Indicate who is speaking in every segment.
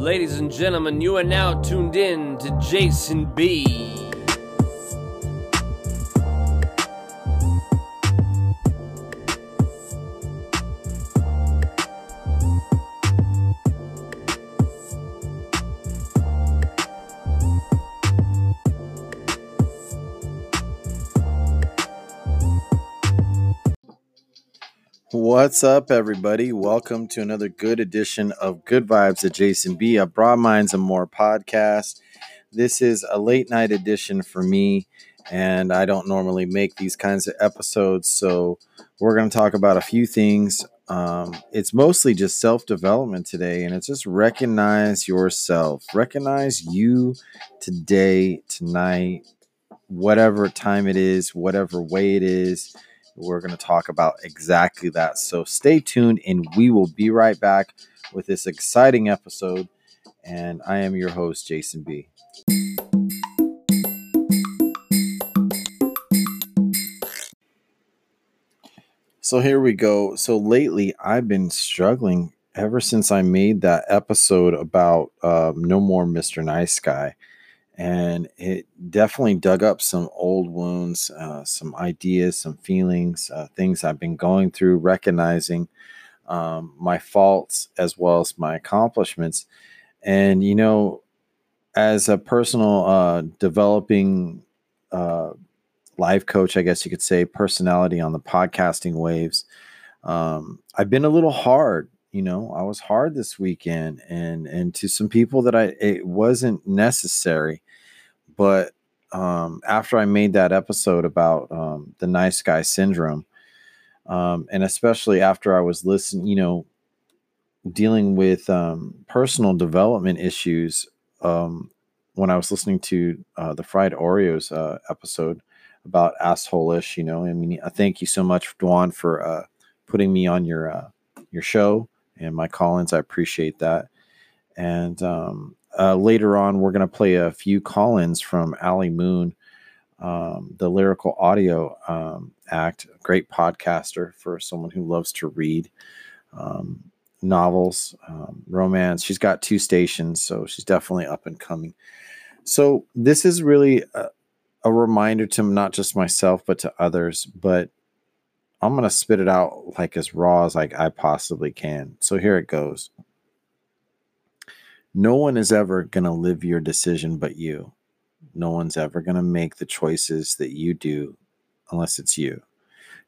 Speaker 1: Ladies and gentlemen, you are now tuned in to Jason B.
Speaker 2: What's up, everybody? Welcome to another good edition of Good Vibes at Jason B, a Broad Minds and More podcast. This is a late night edition for me, and I don't normally make these kinds of episodes, so we're going to talk about a few things. Um, it's mostly just self development today, and it's just recognize yourself, recognize you today, tonight, whatever time it is, whatever way it is we're going to talk about exactly that. So stay tuned, and we will be right back with this exciting episode. And I am your host, Jason B. So here we go. So lately, I've been struggling ever since I made that episode about um, No More Mr. Nice Guy and it definitely dug up some old wounds, uh, some ideas, some feelings, uh, things I've been going through, recognizing um, my faults as well as my accomplishments. And, you know, as a personal uh, developing uh, life coach, I guess you could say, personality on the podcasting waves, um, I've been a little hard you know i was hard this weekend and and to some people that i it wasn't necessary but um, after I made that episode about um, the nice guy syndrome, um, and especially after I was listening, you know, dealing with um, personal development issues um, when I was listening to uh, the Fried Oreos uh, episode about assholeish, you know, I mean, I thank you so much, Dwan, for uh, putting me on your uh, your show and my call-ins. I appreciate that. And um, uh, later on, we're going to play a few call ins from Ali Moon, um, the Lyrical Audio um, Act, great podcaster for someone who loves to read um, novels, um, romance. She's got two stations, so she's definitely up and coming. So, this is really a, a reminder to not just myself, but to others. But I'm going to spit it out like as raw as like I possibly can. So, here it goes. No one is ever going to live your decision but you. No one's ever going to make the choices that you do unless it's you.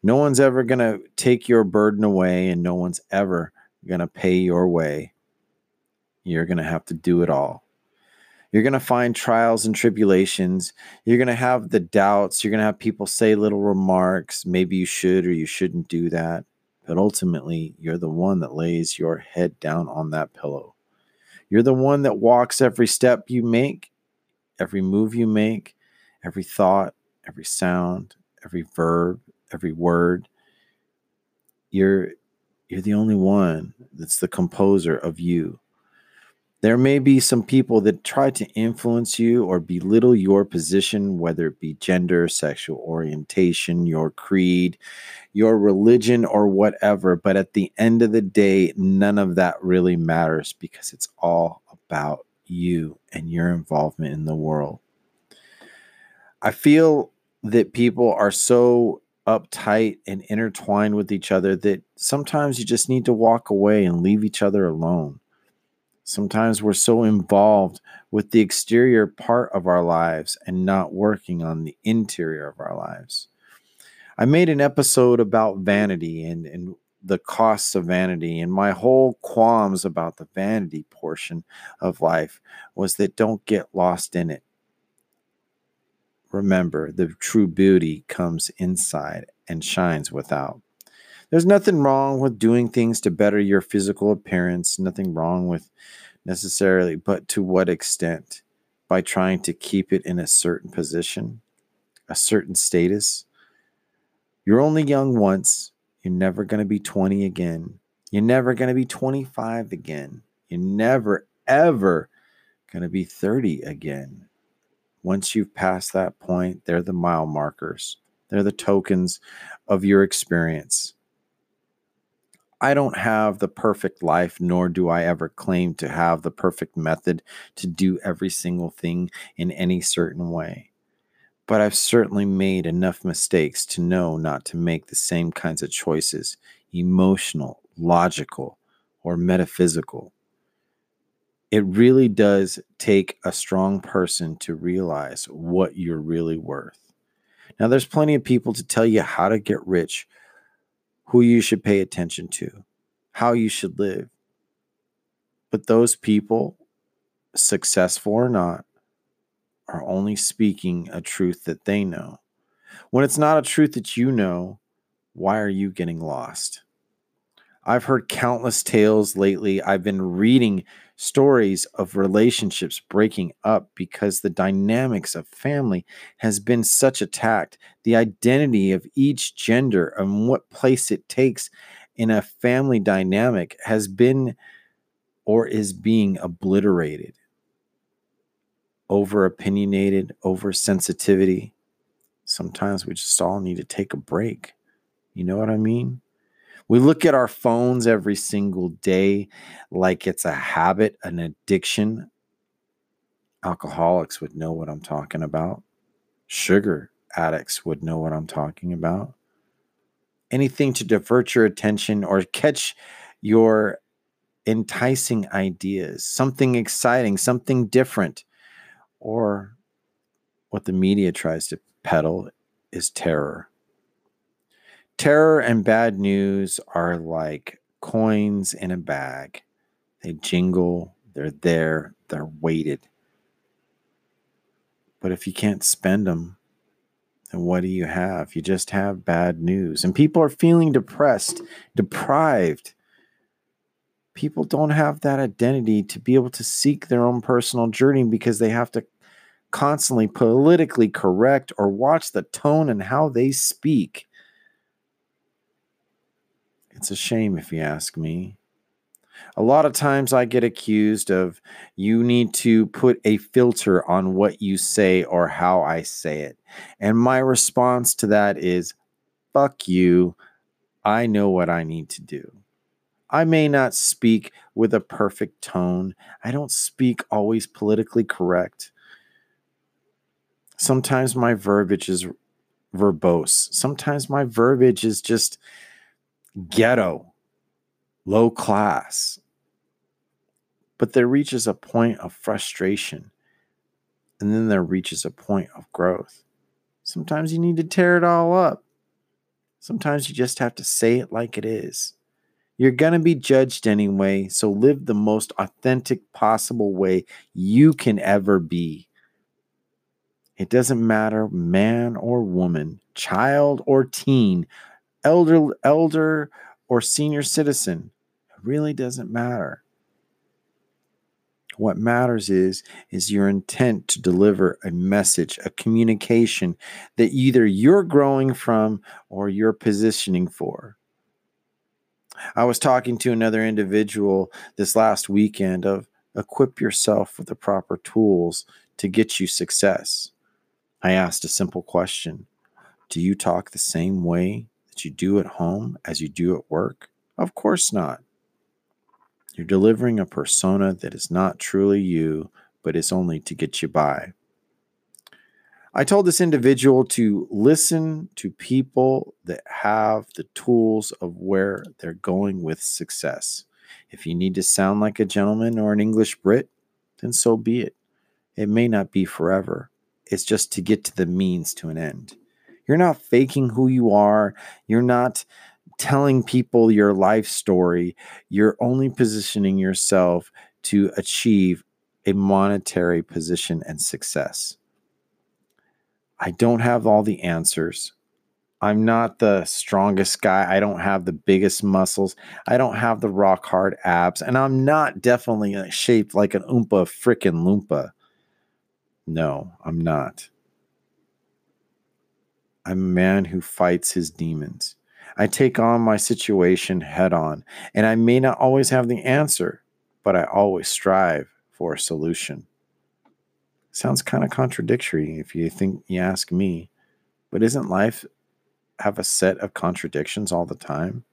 Speaker 2: No one's ever going to take your burden away, and no one's ever going to pay your way. You're going to have to do it all. You're going to find trials and tribulations. You're going to have the doubts. You're going to have people say little remarks. Maybe you should or you shouldn't do that. But ultimately, you're the one that lays your head down on that pillow. You're the one that walks every step you make, every move you make, every thought, every sound, every verb, every word. You're you're the only one that's the composer of you. There may be some people that try to influence you or belittle your position, whether it be gender, sexual orientation, your creed, your religion, or whatever. But at the end of the day, none of that really matters because it's all about you and your involvement in the world. I feel that people are so uptight and intertwined with each other that sometimes you just need to walk away and leave each other alone Sometimes we're so involved with the exterior part of our lives and not working on the interior of our lives. I made an episode about vanity and, and the costs of vanity, and my whole qualms about the vanity portion of life was that don't get lost in it. Remember, the true beauty comes inside and shines without. There's nothing wrong with doing things to better your physical appearance, nothing wrong with necessarily, but to what extent? By trying to keep it in a certain position, a certain status. You're only young once. You're never going to be 20 again. You're never going to be 25 again. You're never, ever going to be 30 again. Once you've passed that point, they're the mile markers, they're the tokens of your experience. I don't have the perfect life, nor do I ever claim to have the perfect method to do every single thing in any certain way. But I've certainly made enough mistakes to know not to make the same kinds of choices emotional, logical, or metaphysical. It really does take a strong person to realize what you're really worth. Now, there's plenty of people to tell you how to get rich, who you should pay attention to, how you should live. But those people, successful or not, are only speaking a truth that they know. When it's not a truth that you know, why are you getting lost? I've heard countless tales lately. I've been reading stories of relationships breaking up because the dynamics of family has been such attacked. The identity of each gender and what place it takes in a family dynamic has been or is being obliterated. Over opinionated, over sensitivity. Sometimes we just all need to take a break. You know what I mean? We look at our phones every single day like it's a habit, an addiction. Alcoholics would know what I'm talking about. Sugar addicts would know what I'm talking about. Anything to divert your attention or catch your enticing ideas, something exciting, something different, or what the media tries to peddle is terror. Terror and bad news are like coins in a bag. They jingle, they're there, they're weighted. But if you can't spend them, then what do you have? You just have bad news. And people are feeling depressed, deprived. People don't have that identity to be able to seek their own personal journey because they have to constantly politically correct or watch the tone and how they speak. It's a shame if you ask me. A lot of times I get accused of you need to put a filter on what you say or how I say it. And my response to that is fuck you. I know what I need to do. I may not speak with a perfect tone. I don't speak always politically correct. Sometimes my verbiage is verbose. Sometimes my verbiage is just ghetto, low class. But there reaches a point of frustration, and then there reaches a point of growth. Sometimes you need to tear it all up. Sometimes you just have to say it like it is. You're going to be judged anyway, so live the most authentic possible way you can ever be. It doesn't matter, man or woman, child or teen, elder elder or senior citizen it really doesn't matter. What matters is is your intent to deliver a message a communication that either you're growing from or you're positioning for. I was talking to another individual this last weekend of equip yourself with the proper tools to get you success. I asked a simple question. Do you talk the same way that you do at home as you do at work? Of course not. You're delivering a persona that is not truly you, but is only to get you by. I told this individual to listen to people that have the tools of where they're going with success. If you need to sound like a gentleman or an English Brit, then so be it. It may not be forever. It's just to get to the means to an end. You're not faking who you are. You're not telling people your life story. You're only positioning yourself to achieve a monetary position and success. I don't have all the answers. I'm not the strongest guy. I don't have the biggest muscles. I don't have the rock hard abs. And I'm not definitely shaped like an Oompa frickin' Loompa. No, I'm not. I'm a man who fights his demons. I take on my situation head on, and I may not always have the answer, but I always strive for a solution. Sounds kind of contradictory if you think you ask me, but isn't life have a set of contradictions all the time?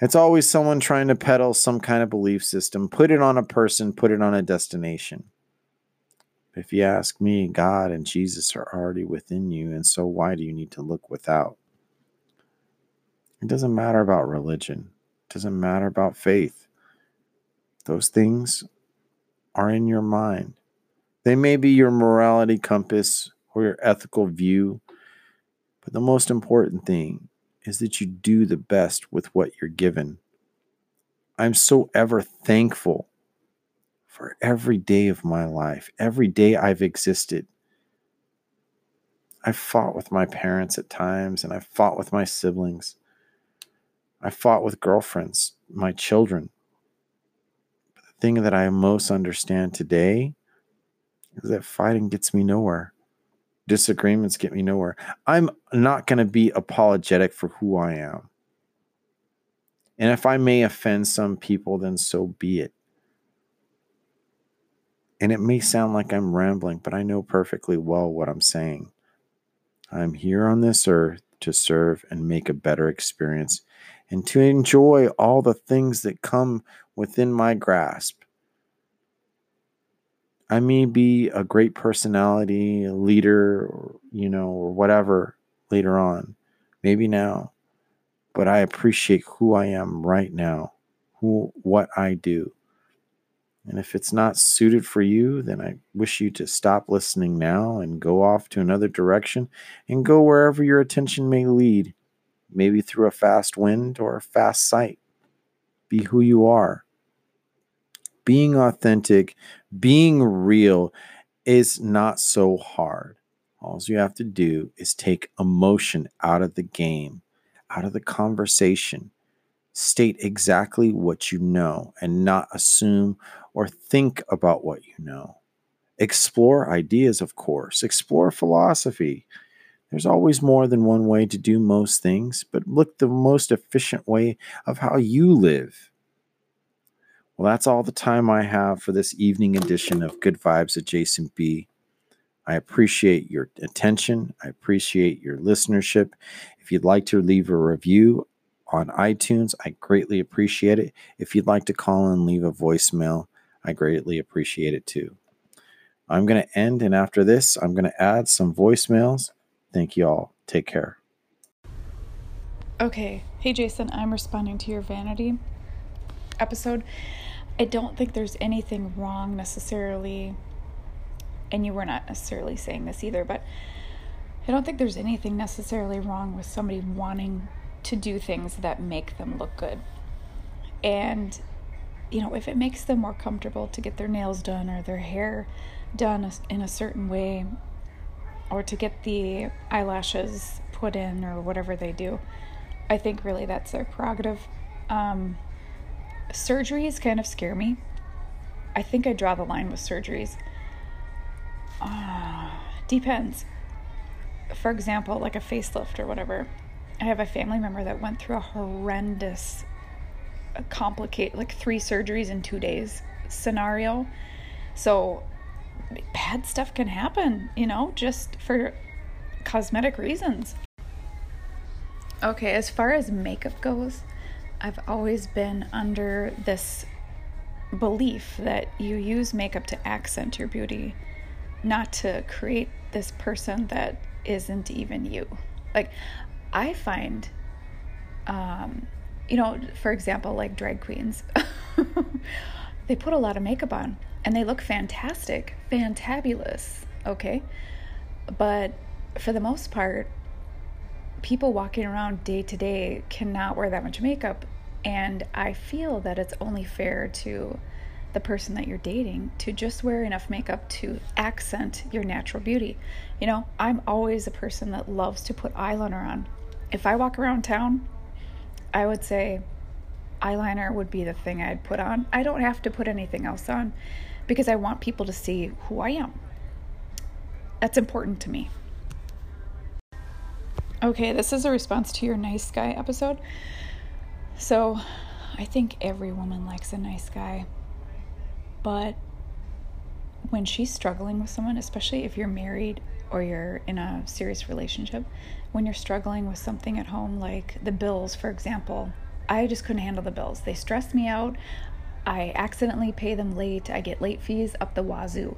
Speaker 2: It's always someone trying to peddle some kind of belief system, put it on a person, put it on a destination. If you ask me, God and Jesus are already within you, and so why do you need to look without? It doesn't matter about religion, it doesn't matter about faith. Those things are in your mind. They may be your morality compass or your ethical view, but the most important thing is that you do the best with what you're given. I'm so ever thankful for every day of my life, every day I've existed. I fought with my parents at times, and I fought with my siblings. I fought with girlfriends, my children. But the thing that I most understand today is that fighting gets me nowhere disagreements get me nowhere. I'm not going to be apologetic for who I am. And if I may offend some people, then so be it. And it may sound like I'm rambling, but I know perfectly well what I'm saying. I'm here on this earth to serve and make a better experience and to enjoy all the things that come within my grasp. I may be a great personality, a leader, you know, or whatever later on, maybe now, but I appreciate who I am right now, who what I do. And if it's not suited for you, then I wish you to stop listening now and go off to another direction and go wherever your attention may lead, maybe through a fast wind or a fast sight. Be who you are being authentic, being real is not so hard. All you have to do is take emotion out of the game, out of the conversation. State exactly what you know and not assume or think about what you know. Explore ideas, of course, explore philosophy. There's always more than one way to do most things, but look the most efficient way of how you live. Well, that's all the time I have for this evening edition of Good Vibes at Jason B. I appreciate your attention. I appreciate your listenership. If you'd like to leave a review on iTunes, I greatly appreciate it. If you'd like to call and leave a voicemail, I greatly appreciate it too. I'm going to end, and after this, I'm going to add some voicemails. Thank you all. Take care.
Speaker 3: Okay. Hey, Jason, I'm responding to your vanity episode. I don't think there's anything wrong necessarily, and you were not necessarily saying this either, but I don't think there's anything necessarily wrong with somebody wanting to do things that make them look good. And, you know, if it makes them more comfortable to get their nails done or their hair done in a certain way, or to get the eyelashes put in or whatever they do, I think really that's their prerogative. Um, surgeries kind of scare me. I think I draw the line with surgeries. Uh, depends. For example, like a facelift or whatever. I have a family member that went through a horrendous, complicate like three surgeries in two days scenario. So bad stuff can happen, you know, just for cosmetic reasons. Okay, as far as makeup goes, I've always been under this belief that you use makeup to accent your beauty, not to create this person that isn't even you. Like, I find, um, you know, for example, like drag queens, they put a lot of makeup on and they look fantastic, fantabulous, okay? But for the most part, people walking around day to day cannot wear that much makeup. And I feel that it's only fair to the person that you're dating to just wear enough makeup to accent your natural beauty. You know, I'm always a person that loves to put eyeliner on. If I walk around town, I would say eyeliner would be the thing I'd put on. I don't have to put anything else on because I want people to see who I am. That's important to me. Okay, this is a response to your nice guy episode. So, I think every woman likes a nice guy. But when she's struggling with someone, especially if you're married or you're in a serious relationship, when you're struggling with something at home, like the bills, for example, I just couldn't handle the bills. They stressed me out. I accidentally pay them late. I get late fees up the wazoo.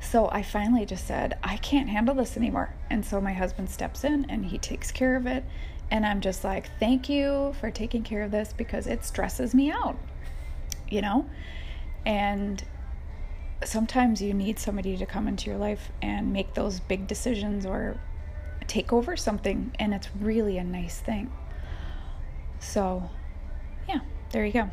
Speaker 3: So I finally just said, I can't handle this anymore. And so my husband steps in and he takes care of it. And I'm just like, thank you for taking care of this because it stresses me out, you know? And sometimes you need somebody to come into your life and make those big decisions or take over something. And it's really a nice thing. So, yeah, there you go.